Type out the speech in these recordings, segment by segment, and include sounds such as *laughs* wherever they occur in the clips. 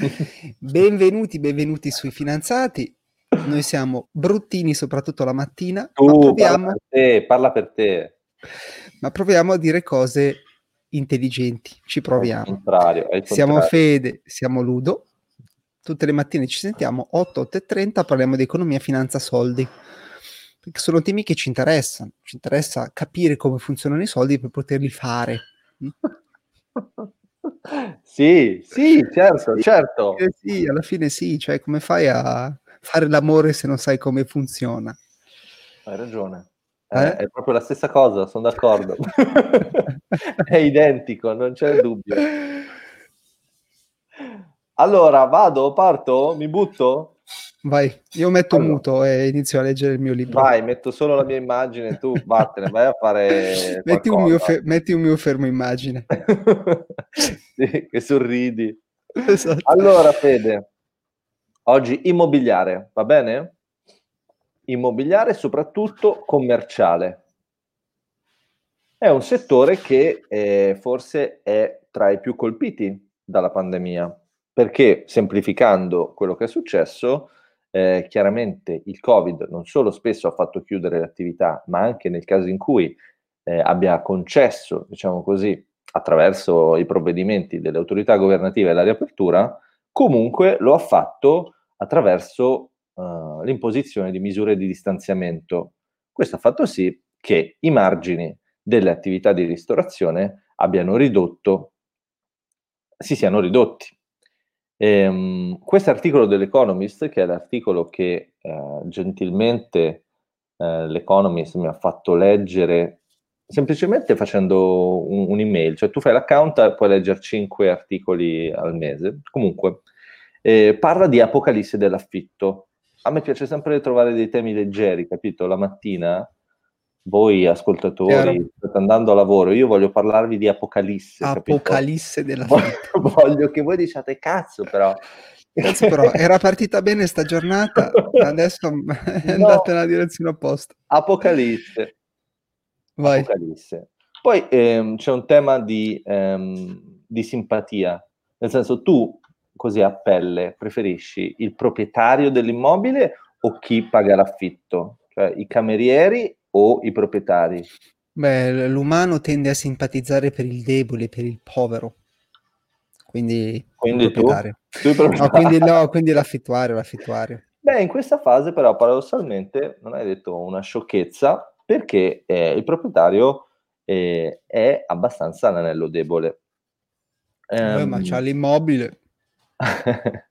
*laughs* benvenuti, benvenuti sui finanziati. Noi siamo bruttini soprattutto la mattina, Tu, ma parla proviamo, per te, parla per te. ma proviamo a dire cose intelligenti. Ci È il proviamo. contrario, è il Siamo contrario. Fede, siamo Ludo. Tutte le mattine ci sentiamo 8, 8 e 30, parliamo di economia, finanza, soldi. Perché sono temi che ci interessano. Ci interessa capire come funzionano i soldi per poterli fare. *laughs* Sì, sì, certo, Sì, certo. sì, alla fine sì, cioè come fai a fare l'amore se non sai come funziona? Hai ragione. Eh? Eh, è proprio la stessa cosa, sono d'accordo. *laughs* È identico, non c'è dubbio. Allora, vado, parto, mi butto? Vai, io metto Allora. muto e inizio a leggere il mio libro. Vai, metto solo la mia immagine, tu vattene, vai a fare *laughs* Metti un, mio fe- metti un mio fermo immagine. *laughs* Sì, che sorridi. Esatto. Allora, Fede, oggi immobiliare, va bene? Immobiliare soprattutto commerciale. È un settore che eh, forse è tra i più colpiti dalla pandemia, perché semplificando quello che è successo, eh, chiaramente il Covid non solo spesso ha fatto chiudere le attività, ma anche nel caso in cui eh, abbia concesso, diciamo così, attraverso i provvedimenti delle autorità governative la riapertura, comunque lo ha fatto attraverso eh, l'imposizione di misure di distanziamento. Questo ha fatto sì che i margini delle attività di ristorazione abbiano ridotto, si siano ridotti. Ehm, questo articolo dell'Economist, che è l'articolo che eh, gentilmente eh, l'Economist mi ha fatto leggere semplicemente facendo un, un'email, cioè tu fai l'account e puoi leggere 5 articoli al mese. Comunque, eh, parla di apocalisse dell'affitto. A me piace sempre trovare dei temi leggeri, capito? La mattina, voi ascoltatori, Chiaro. state andando a lavoro, io voglio parlarvi di apocalisse, capito? Apocalisse della Voglio, *laughs* voglio che voi diciate cazzo, però. Cazzo, però era partita bene sta giornata, *laughs* adesso *laughs* è No. andata nella direzione opposta. Apocalisse. Vai. Apocalisse. Poi ehm, c'è un tema di, ehm, di simpatia, nel senso tu così a pelle preferisci il proprietario dell'immobile o chi paga l'affitto? Cioè i camerieri o i proprietari? Beh, l'umano tende a simpatizzare per il debole, per il povero. Quindi, Quindi il tu? proprietario. Tu i No, quindi no, quindi l'affittuario, l'affittuario. Beh, in questa fase però paradossalmente non hai detto una sciocchezza perché eh, il proprietario eh, è abbastanza l'anello debole. Beh, ma Ehm, c'ha l'immobile. *laughs*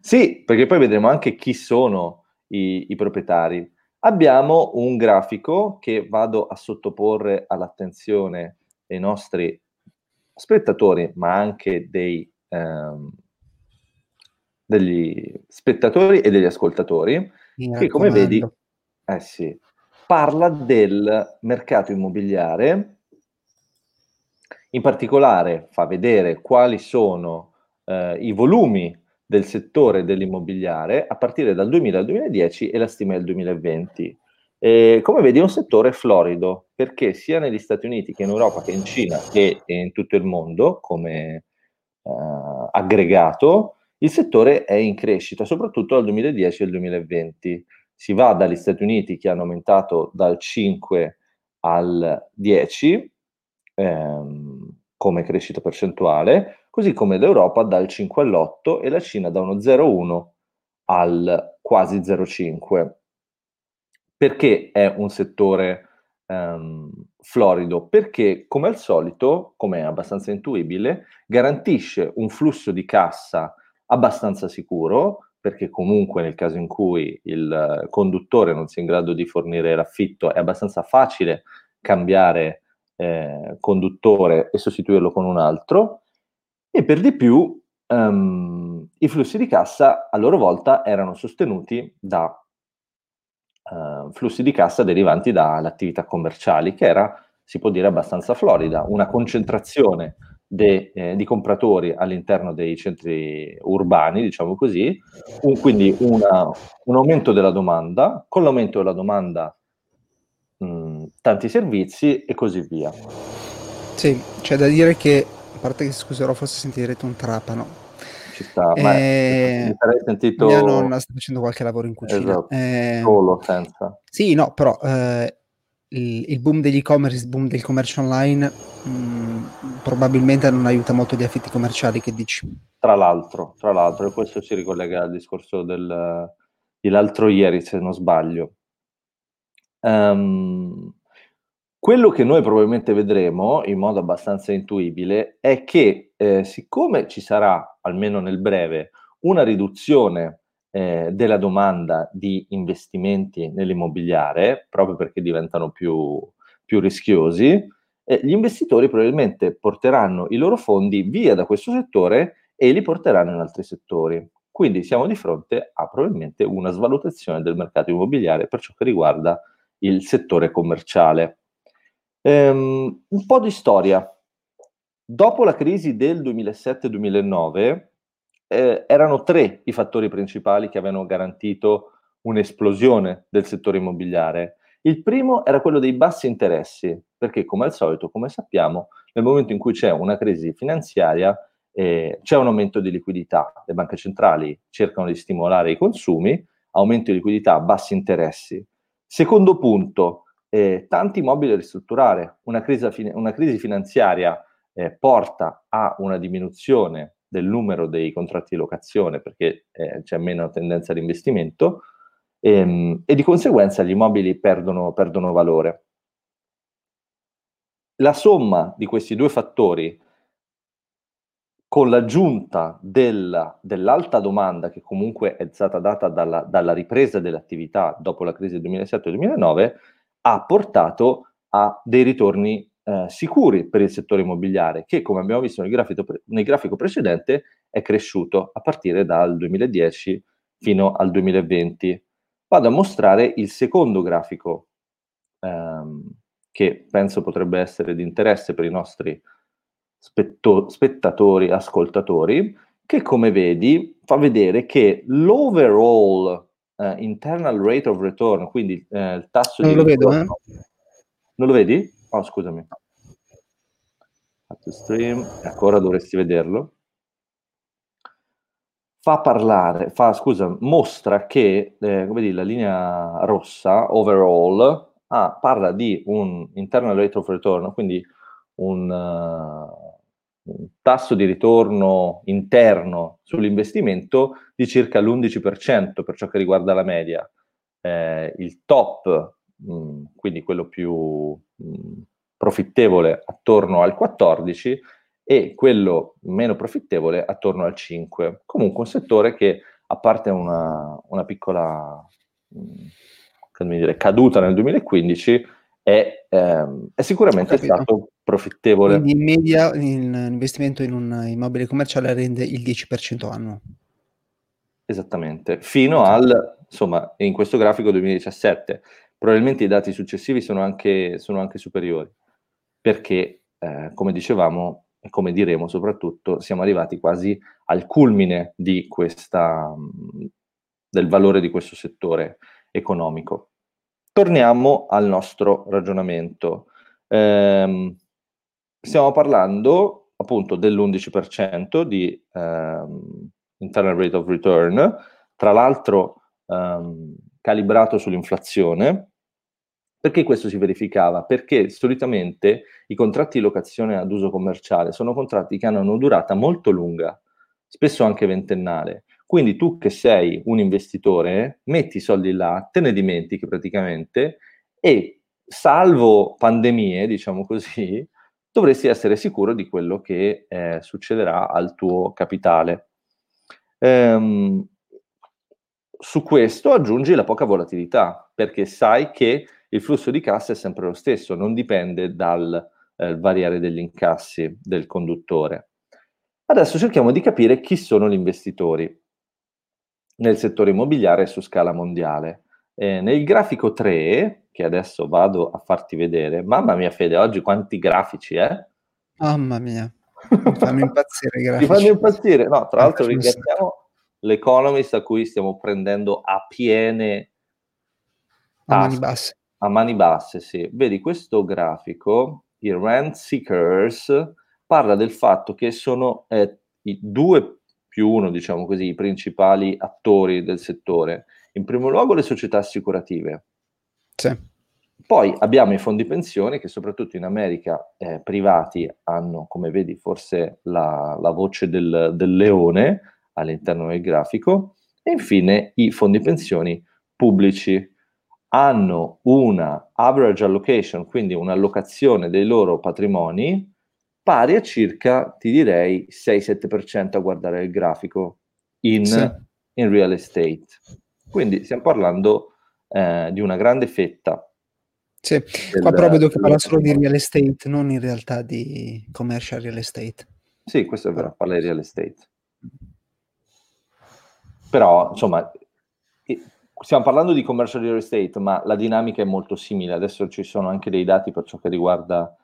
sì, perché poi vedremo anche chi sono i, i proprietari. Abbiamo un grafico che vado a sottoporre all'attenzione dei nostri spettatori, ma anche dei, ehm, degli spettatori e degli ascoltatori, Mi che come vedi, eh sì, parla del mercato immobiliare, in particolare fa vedere quali sono eh, i volumi del settore dell'immobiliare a partire dal 2000 al 2010 e la stima del 2020. E come vedi è un settore florido perché sia negli Stati Uniti che in Europa che in Cina che in tutto il mondo come eh, aggregato il settore è in crescita soprattutto dal 2010 al 2020 si va dagli Stati Uniti che hanno aumentato dal 5 al 10 ehm, come crescita percentuale, così come l'Europa dal 5 all'8 e la Cina da uno 0,1 al quasi 0,5. Perché è un settore ehm, florido? Perché come al solito, come è abbastanza intuibile, garantisce un flusso di cassa abbastanza sicuro, perché comunque nel caso in cui il conduttore non sia in grado di fornire l'affitto è abbastanza facile cambiare eh, conduttore e sostituirlo con un altro e per di più ehm, i flussi di cassa a loro volta erano sostenuti da eh, flussi di cassa derivanti dalle commerciali che era si può dire abbastanza florida una concentrazione de, eh, di compratori all'interno dei centri urbani, diciamo così, un, quindi una, un aumento della domanda, con l'aumento della domanda mh, tanti servizi e così via. Sì, c'è da dire che, parte che scuserò, forse sentirete un trapano. Ci sta. Ma Eh, mi sarei mia sentito nonna sta facendo qualche lavoro in cucina. esatto, Ehm, solo senza. sì, no, però eh, il, il boom degli e-commerce, il boom del commercio online, mh, probabilmente non aiuta molto gli affitti commerciali, che dici? Tra l'altro, tra l'altro, e questo si ricollega al discorso del, dell'altro ieri, se non sbaglio. Um, quello che noi probabilmente vedremo in modo abbastanza intuibile è che eh, siccome ci sarà, almeno nel breve, una riduzione eh, della domanda di investimenti nell'immobiliare, proprio perché diventano più, più rischiosi, eh, gli investitori probabilmente porteranno i loro fondi via da questo settore e li porteranno in altri settori. Quindi siamo di fronte a probabilmente una svalutazione del mercato immobiliare per ciò che riguarda il settore commerciale. Ehm, un po' di storia. Dopo la crisi del 2007-2009 eh, erano tre i fattori principali che avevano garantito un'esplosione del settore immobiliare. Il primo era quello dei bassi interessi, perché come al solito, come sappiamo, nel momento in cui c'è una crisi finanziaria, eh, c'è un aumento di liquidità. Le banche centrali cercano di stimolare i consumi, aumento di liquidità, bassi interessi. Secondo punto, eh, tanti immobili da ristrutturare. Una crisi, una crisi finanziaria eh, porta a una diminuzione del numero dei contratti di locazione perché eh, c'è meno tendenza di investimento ehm, e di conseguenza gli immobili perdono, perdono valore. La somma di questi due fattori con l'aggiunta della, dell'alta domanda che comunque è stata data dalla, dalla ripresa dell'attività dopo la crisi del 2007-2009, ha portato a dei ritorni eh, sicuri per il settore immobiliare, che come abbiamo visto nel grafico, nel grafico precedente è cresciuto a partire dal 2010 fino al 2020. Vado a mostrare il secondo grafico ehm, che penso potrebbe essere di interesse per i nostri spetto- spettatori, ascoltatori, che come vedi fa vedere che l'overall uh, internal rate of return, quindi uh, il tasso non di lo ritorno. vedo, eh? Non lo vedi? Oh, scusami. Stream, ecco, ora dovresti vederlo. Fa parlare, fa, scusa, mostra che, eh, come dire, la linea rossa, overall, ah, parla di un internal rate of return, quindi un, uh, un tasso di ritorno interno sull'investimento di circa l'11% per ciò che riguarda la media. Eh, il top, mh, mm, quindi quello più mh, mm, profittevole, attorno al 14% e quello meno profittevole attorno al 5%. Comunque un settore che, a parte una, una piccola mh, mm, dire, caduta nel 2015, è, ehm, è sicuramente stato profittevole. Quindi in media l'investimento in un immobile commerciale rende il 10% annuo. Esattamente, fino al, insomma, in questo grafico 2017. Probabilmente i dati successivi sono anche, sono anche superiori, perché, eh, come dicevamo, e come diremo soprattutto, siamo arrivati quasi al culmine di questa, del valore di questo settore economico. Torniamo al nostro ragionamento. Eh, stiamo parlando appunto dell'11% di ehm, internal rate of return, tra l'altro ehm, calibrato sull'inflazione. Perché questo si verificava? Perché solitamente i contratti di locazione ad uso commerciale sono contratti che hanno una durata molto lunga, spesso anche ventennale. Quindi tu che sei un investitore, metti i soldi là, te ne dimentichi praticamente e salvo pandemie, diciamo così, dovresti essere sicuro di quello che eh, succederà al tuo capitale. Ehm, su questo aggiungi la poca volatilità, perché sai che il flusso di cassa è sempre lo stesso, non dipende dal eh, variare degli incassi del conduttore. Adesso cerchiamo di capire chi sono gli investitori nel settore immobiliare su scala mondiale. Eh, nel grafico 3, che adesso vado a farti vedere, mamma mia Fede, oggi quanti grafici, eh? Mamma mia, *laughs* mi fanno impazzire i grafici. Mi fanno impazzire, no, tra l'altro ringraziamo l'Economist a cui stiamo prendendo a piene a mani basse. A mani basse, sì. Vedi, questo grafico, i Rent Seekers, parla del fatto che sono eh, i due più uno, diciamo così, i principali attori del settore. In primo luogo le società assicurative. Sì. Poi abbiamo i fondi pensioni che soprattutto in America eh, privati hanno, come vedi, forse la, la voce del, del, leone all'interno del grafico. E infine i fondi pensioni pubblici hanno una average allocation, quindi un'allocazione dei loro patrimoni pari a circa, ti direi, 6-7% a guardare il grafico in, sì. in real estate. Quindi stiamo parlando eh, di una grande fetta. Sì, del, qua però vedo che parla solo di real estate, non in realtà di commercial real estate. Sì, questo è vero, parla di real estate. Però, insomma, stiamo parlando di commercial real estate, ma la dinamica è molto simile. Adesso ci sono anche dei dati per ciò che riguarda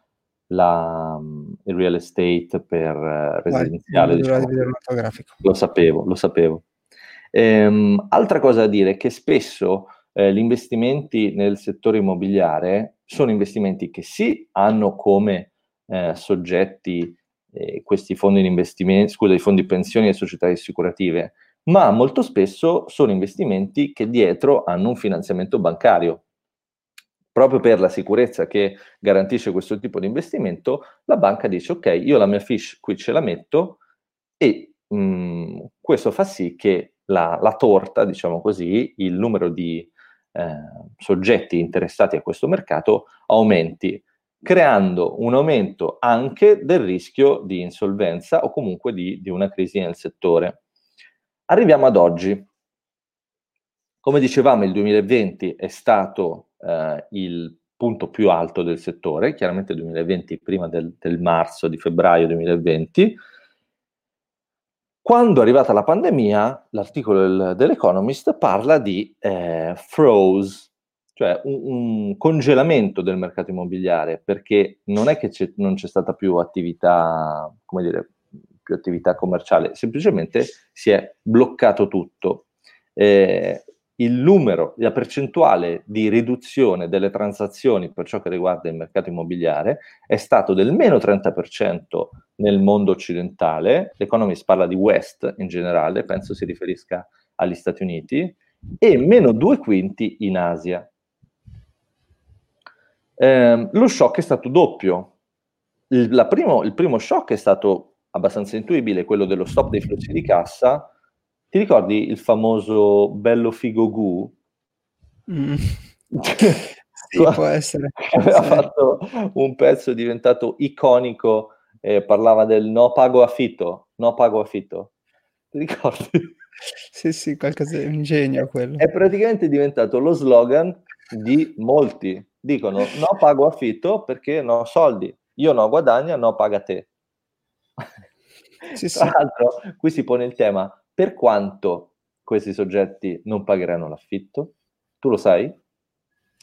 la, il real estate per uh, residenziale. Vai, diciamo. Lo sapevo, lo sapevo. Ehm, altra cosa da dire è che spesso eh, gli investimenti nel settore immobiliare sono investimenti che sì hanno come eh, soggetti eh, questi fondi di investimento, scusa, i fondi pensioni e società assicurative, ma molto spesso sono investimenti che dietro hanno un finanziamento bancario. Proprio per la sicurezza che garantisce questo tipo di investimento, la banca dice ok, io la mia fish qui ce la metto e mh, mm, questo fa sì che la, la, torta, diciamo così, il numero di eh, soggetti interessati a questo mercato aumenti, creando un aumento anche del rischio di insolvenza o comunque di, di una crisi nel settore. Arriviamo ad oggi. Come dicevamo, il 2020 è stato eh, il punto più alto del settore, chiaramente 2020 prima del, del marzo di febbraio 2020. Quando è arrivata la pandemia, l'articolo del, dell'Economist parla di eh, froze, cioè un, un, congelamento del mercato immobiliare, perché non è che c'è, non c'è stata più attività, come dire, più attività commerciale, semplicemente si è bloccato tutto. Eh, il numero, la percentuale di riduzione delle transazioni per ciò che riguarda il mercato immobiliare è stato del meno 30% nel mondo occidentale, l'Economist parla di West in generale, penso si riferisca agli Stati Uniti, e meno due quinti in Asia. Eh, lo shock è stato doppio. Il, primo, il primo shock è stato abbastanza intuibile, quello dello stop dei flussi di cassa, ti ricordi il famoso bello figo gu? Mm. *laughs* sì, può essere. *laughs* ha fatto un pezzo diventato iconico, eh, parlava del no pago affitto, no pago affitto. Ti ricordi? *laughs* Sì, sì, qualcosa di ingegno quello. È praticamente diventato lo slogan di molti. Dicono no pago affitto perché no soldi. Io no guadagno, no paga te. Sì, Tra sì. l'altro, qui si pone il tema, per quanto questi soggetti non pagheranno l'affitto? Tu lo sai?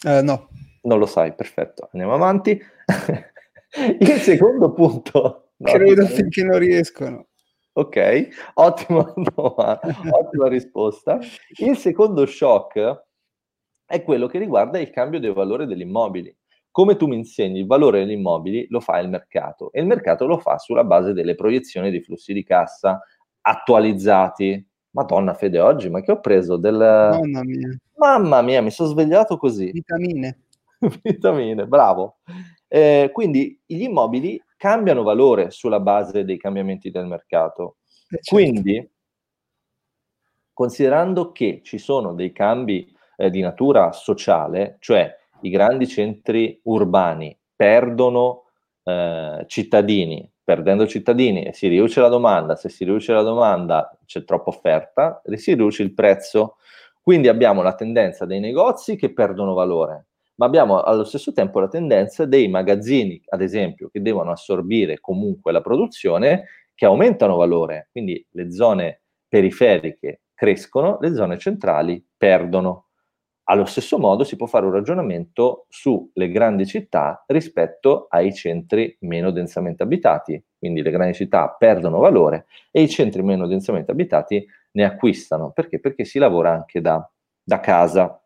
Uh, no. Non lo sai, perfetto. Andiamo avanti. *laughs* Il secondo punto... No, Credo finché non riescono. Ok, ottima, *laughs* ottima risposta. Il secondo shock è quello che riguarda il cambio del valore degli immobili. Come tu mi insegni il valore degli immobili lo fa il mercato e il mercato lo fa sulla base delle proiezioni dei flussi di cassa, attualizzati. Madonna Fede, oggi, ma che ho preso del... Mamma mia. Mamma mia, mi sono svegliato così. Vitamine. *laughs* Vitamine, bravo. Eh, quindi gli immobili cambiano valore sulla base dei cambiamenti del mercato. Eh, certo. Quindi, considerando che ci sono dei cambi eh, di natura sociale, cioè i grandi centri urbani perdono eh, cittadini perdendo cittadini e si riduce la domanda, se si riduce la domanda c'è troppa offerta, si riduce il prezzo. Quindi abbiamo la tendenza dei negozi che perdono valore, ma abbiamo allo stesso tempo la tendenza dei magazzini, ad esempio, che devono assorbire comunque la produzione, che aumentano valore. Quindi le zone periferiche crescono, le zone centrali perdono. Allo stesso modo si può fare un ragionamento sulle grandi città rispetto ai centri meno densamente abitati, quindi le grandi città perdono valore e i centri meno densamente abitati ne acquistano. Perché? Perché si lavora anche da, da casa.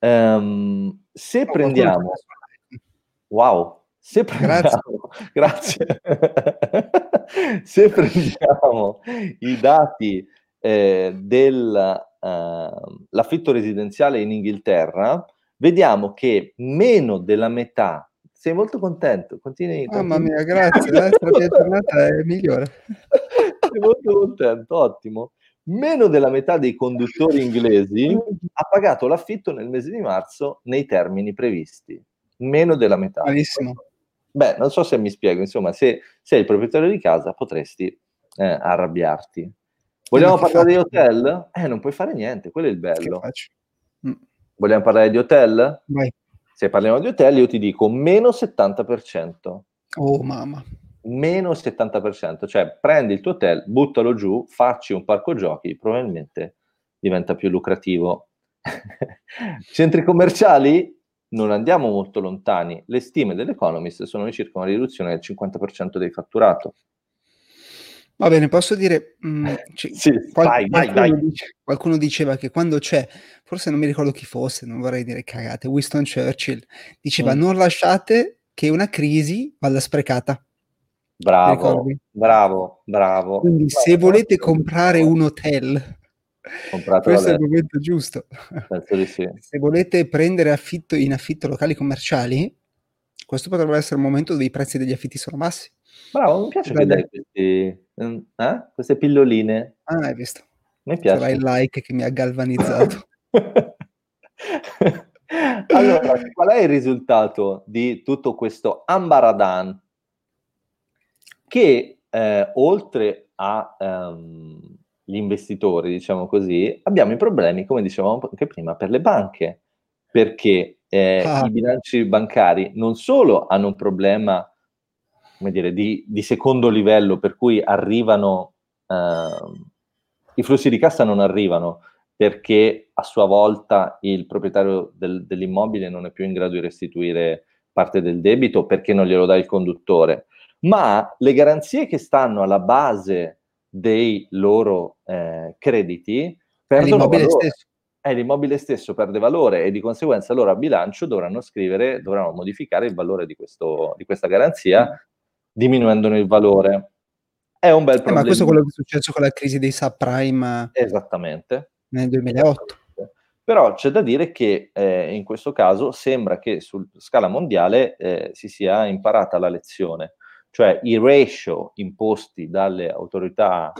Um, se oh, prendiamo... *laughs* Wow! Se prendiamo... Grazie. *laughs* Grazie. *laughs* se prendiamo i dati eh, dell'affitto eh, residenziale in Inghilterra, vediamo che meno della metà sei molto contento, continui. Mamma mia, grazie, la mia *laughs* giornata è migliore. Sei molto contento, ottimo. Meno della metà dei conduttori inglesi ha pagato l'affitto nel mese di marzo nei termini previsti. Meno della metà. Malissimo. Beh, non so se mi spiego, insomma, se sei il proprietario di casa potresti eh, arrabbiarti. Vogliamo parlare di hotel? Eh, non puoi fare niente, quello è il bello. Mm. Vogliamo parlare di hotel? Vai. Se parliamo di hotel, io ti dico meno 70%. Oh, mamma. Meno 70%, cioè prendi il tuo hotel, buttalo giù, facci un parco giochi, probabilmente diventa più lucrativo. *laughs* Centri commerciali? non andiamo molto lontani, le stime dell'Economist sono circa una riduzione del 50% del fatturato. Va bene, posso dire, mh, mm, c- sì, qual- vai, qualcuno, vai, vai. Dice, qualcuno, diceva che quando c'è, forse non mi ricordo chi fosse, non vorrei dire cagate, Winston Churchill, diceva mm. non lasciate che una crisi vada sprecata. Bravo, bravo, bravo. Quindi bravo, se volete comprare un hotel Comprato Questo è il momento giusto. Sì. Se volete prendere affitto in affitto locali commerciali, questo potrebbe essere il momento dove i prezzi degli affitti sono bassi. Bravo, mi piace che dai questi, eh? queste pilloline. Ah, hai visto. Mi piace. Sarà il like che mi ha galvanizzato. *laughs* *laughs* allora, qual è il risultato di tutto questo ambaradan? Che eh, oltre a um, gli investitori, diciamo così, abbiamo i problemi, come dicevamo anche prima, per le banche, perché eh, ah. i bilanci bancari non solo hanno un problema come dire, di, di secondo livello, per cui arrivano, eh, i flussi di cassa non arrivano perché a sua volta il proprietario del, dell'immobile non è più in grado di restituire parte del debito perché non glielo dà il conduttore, ma le garanzie che stanno alla base dei loro eh, crediti perdono l'immobile valore. Stesso. Eh, l'immobile stesso perde valore e di conseguenza loro a bilancio dovranno scrivere, dovranno modificare il valore di, questo, di questa garanzia. Diminuendone il valore. È un bel problema. Eh, ma questo è quello che è successo con la crisi dei subprime Esattamente. nel 2008. Però c'è da dire che eh, in questo caso sembra che su scala mondiale eh, si sia imparata la lezione cioè i ratio imposti dalle autorità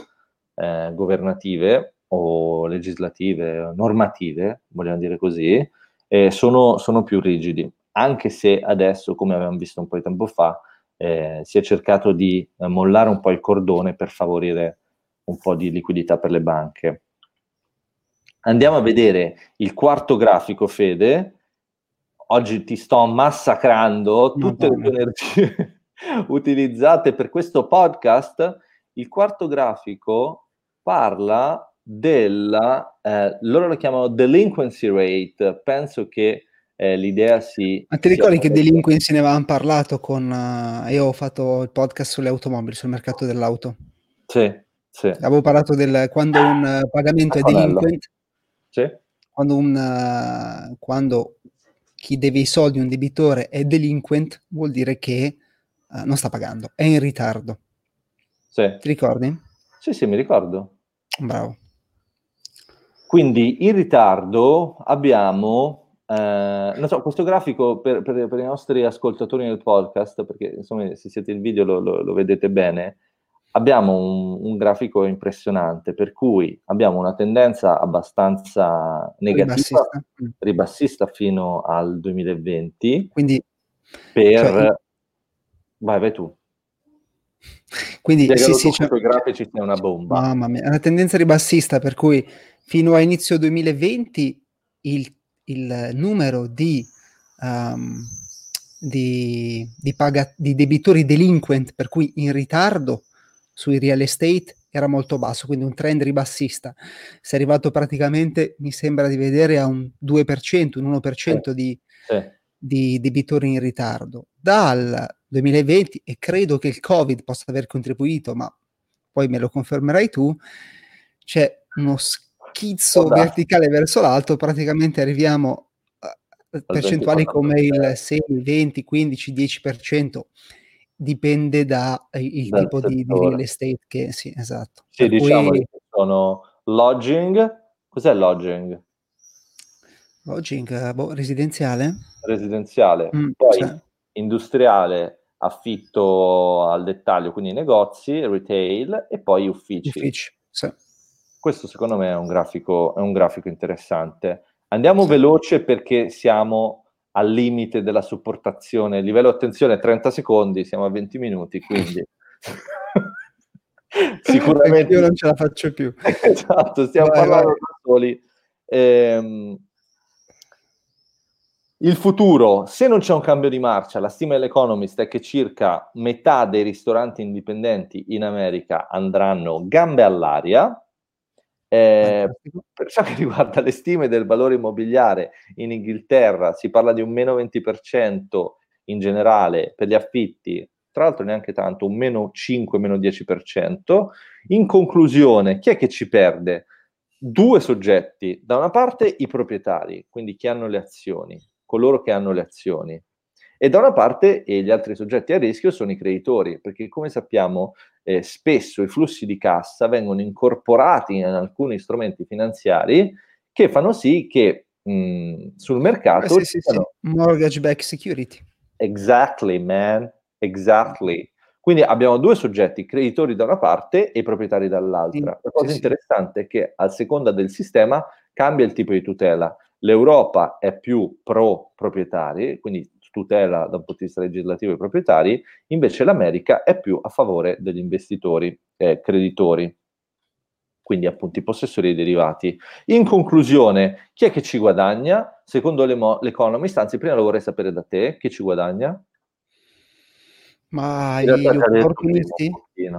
eh, governative o legislative, normative, vogliamo dire così, eh, sono, sono, più rigidi, anche se adesso, come abbiamo visto un po' di tempo fa, eh, si è cercato di eh, mollare un po' il cordone per favorire un po' di liquidità per le banche. Andiamo a vedere il quarto grafico, Fede. Oggi ti sto massacrando tutte le tue energie *laughs* utilizzate per questo podcast, il quarto grafico parla della, eh, loro lo chiamano delinquency rate, penso che eh, l'idea si... Ma ti ricordi che delinquency ne avevamo parlato con... Uh, io ho fatto il podcast sulle automobili, sul mercato dell'auto. Sì, sì. Avevo parlato del quando un uh, pagamento è delinquent. Sì. Quando, un, uh, quando chi deve i soldi, un debitore, è delinquent, vuol dire che non sta pagando, è in ritardo. Sì. Ti ricordi? Sì, sì, mi ricordo. Bravo. Quindi in ritardo abbiamo, eh, non so, questo grafico per, per, per, i nostri ascoltatori nel podcast, perché insomma se siete in video lo, lo, lo vedete bene, abbiamo un, un, grafico impressionante, per cui abbiamo una tendenza abbastanza negativa, ribassista, ribassista fino al 2020. Quindi per... Cioè, Vai, vai tu. Quindi sì, sì, c'è i grafici c'è una bomba. Mamma mia, è una tendenza ribassista per cui fino a inizio 2020 il, il numero di, um, di, di, paga, di debitori delinquent, per cui in ritardo sui real estate, era molto basso, quindi un trend ribassista. Si è arrivato praticamente, mi sembra di vedere, a un 2%, un 1% sì, di, sì. di debitori in ritardo. Dal 2020 e credo che il Covid possa aver contribuito, ma poi me lo confermerai tu, c'è uno schizzo oh, verticale verso l'alto, praticamente arriviamo a percentuali come il 6, 20, 15, 10%. dipende dal tipo di, di, real estate che sì, esatto. Sì, per diciamo cui... che sono lodging. Cos'è lodging? Lodging, boh, residenziale? Residenziale. Mm, Poi cioè. industriale, affitto al dettaglio, quindi negozi, retail e poi uffici. Uffici, sì. Questo secondo me è un grafico, è un grafico interessante. Andiamo sì. veloce perché siamo al limite della sopportazione. Livello attenzione 30 secondi, siamo a 20 minuti, quindi *laughs* sicuramente io non ce la faccio più. *laughs* esatto, stiamo vai, parlando vai. da soli. Ehm, il futuro, se non c'è un cambio di marcia, la stima dell'Economist è che circa metà dei ristoranti indipendenti in America andranno gambe all'aria. Eh, per ciò che riguarda le stime del valore immobiliare in Inghilterra, si parla di un meno 20% in generale per gli affitti, tra l'altro neanche tanto, un meno 5, meno 10%. In conclusione, chi è che ci perde? Due soggetti, da una parte i proprietari, quindi chi hanno le azioni, coloro che hanno le azioni. E da una parte e gli altri soggetti a rischio sono i creditori, perché come sappiamo eh, spesso i flussi di cassa vengono incorporati in alcuni strumenti finanziari che fanno sì che mh, sul mercato... Eh sì, sì, sì. Mortgage back security. Exactly, man. Exactly. Quindi abbiamo due soggetti, creditori da una parte e proprietari dall'altra. La cosa interessante è che a seconda del sistema cambia il tipo di tutela. L'Europa è più pro proprietari, quindi tutela da un punto di vista legislativo i proprietari, invece l'America è più a favore degli investitori eh, creditori, quindi appunto i possessori dei derivati. In conclusione, chi è che ci guadagna? Secondo l'Economist, anzi prima lo vorrei sapere da te, chi ci guadagna? Ma gli opportunisti?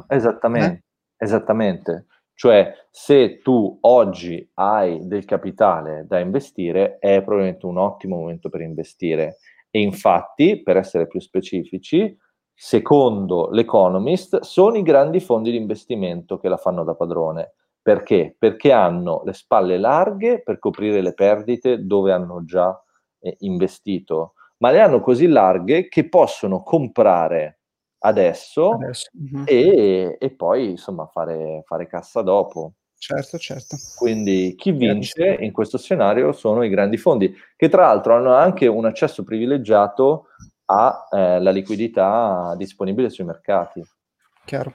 Esattamente, eh? esattamente. Cioè, se tu oggi hai del capitale da investire, è probabilmente un ottimo momento per investire. E infatti, per essere più specifici, secondo l'Economist, sono i grandi fondi di investimento che la fanno da padrone. Perché? Perché hanno le spalle larghe per coprire le perdite dove hanno già eh, investito, ma le hanno così larghe che possono comprare adesso, adesso. E, e, poi insomma fare, fare, cassa dopo. Certo, certo. Quindi chi vince in questo scenario sono i grandi fondi, che tra l'altro hanno anche un accesso privilegiato alla eh, liquidità disponibile sui mercati. Chiaro.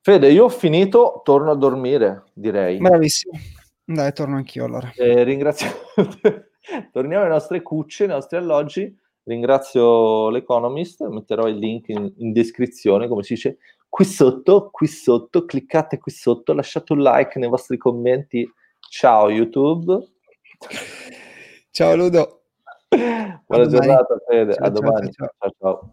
Fede, io ho finito, torno a dormire, direi. Bravissimo. Dai, torno anch'io allora. Eh, ringrazio. *laughs* Torniamo alle nostre cucce, ai nostri alloggi. Ringrazio l'Economist, metterò il link in, in, descrizione, come si dice, qui sotto, qui sotto, cliccate qui sotto, lasciate un like nei vostri commenti. Ciao YouTube. Ciao Ludo. Buona giornata Fede, a domani. ciao. ciao. ciao.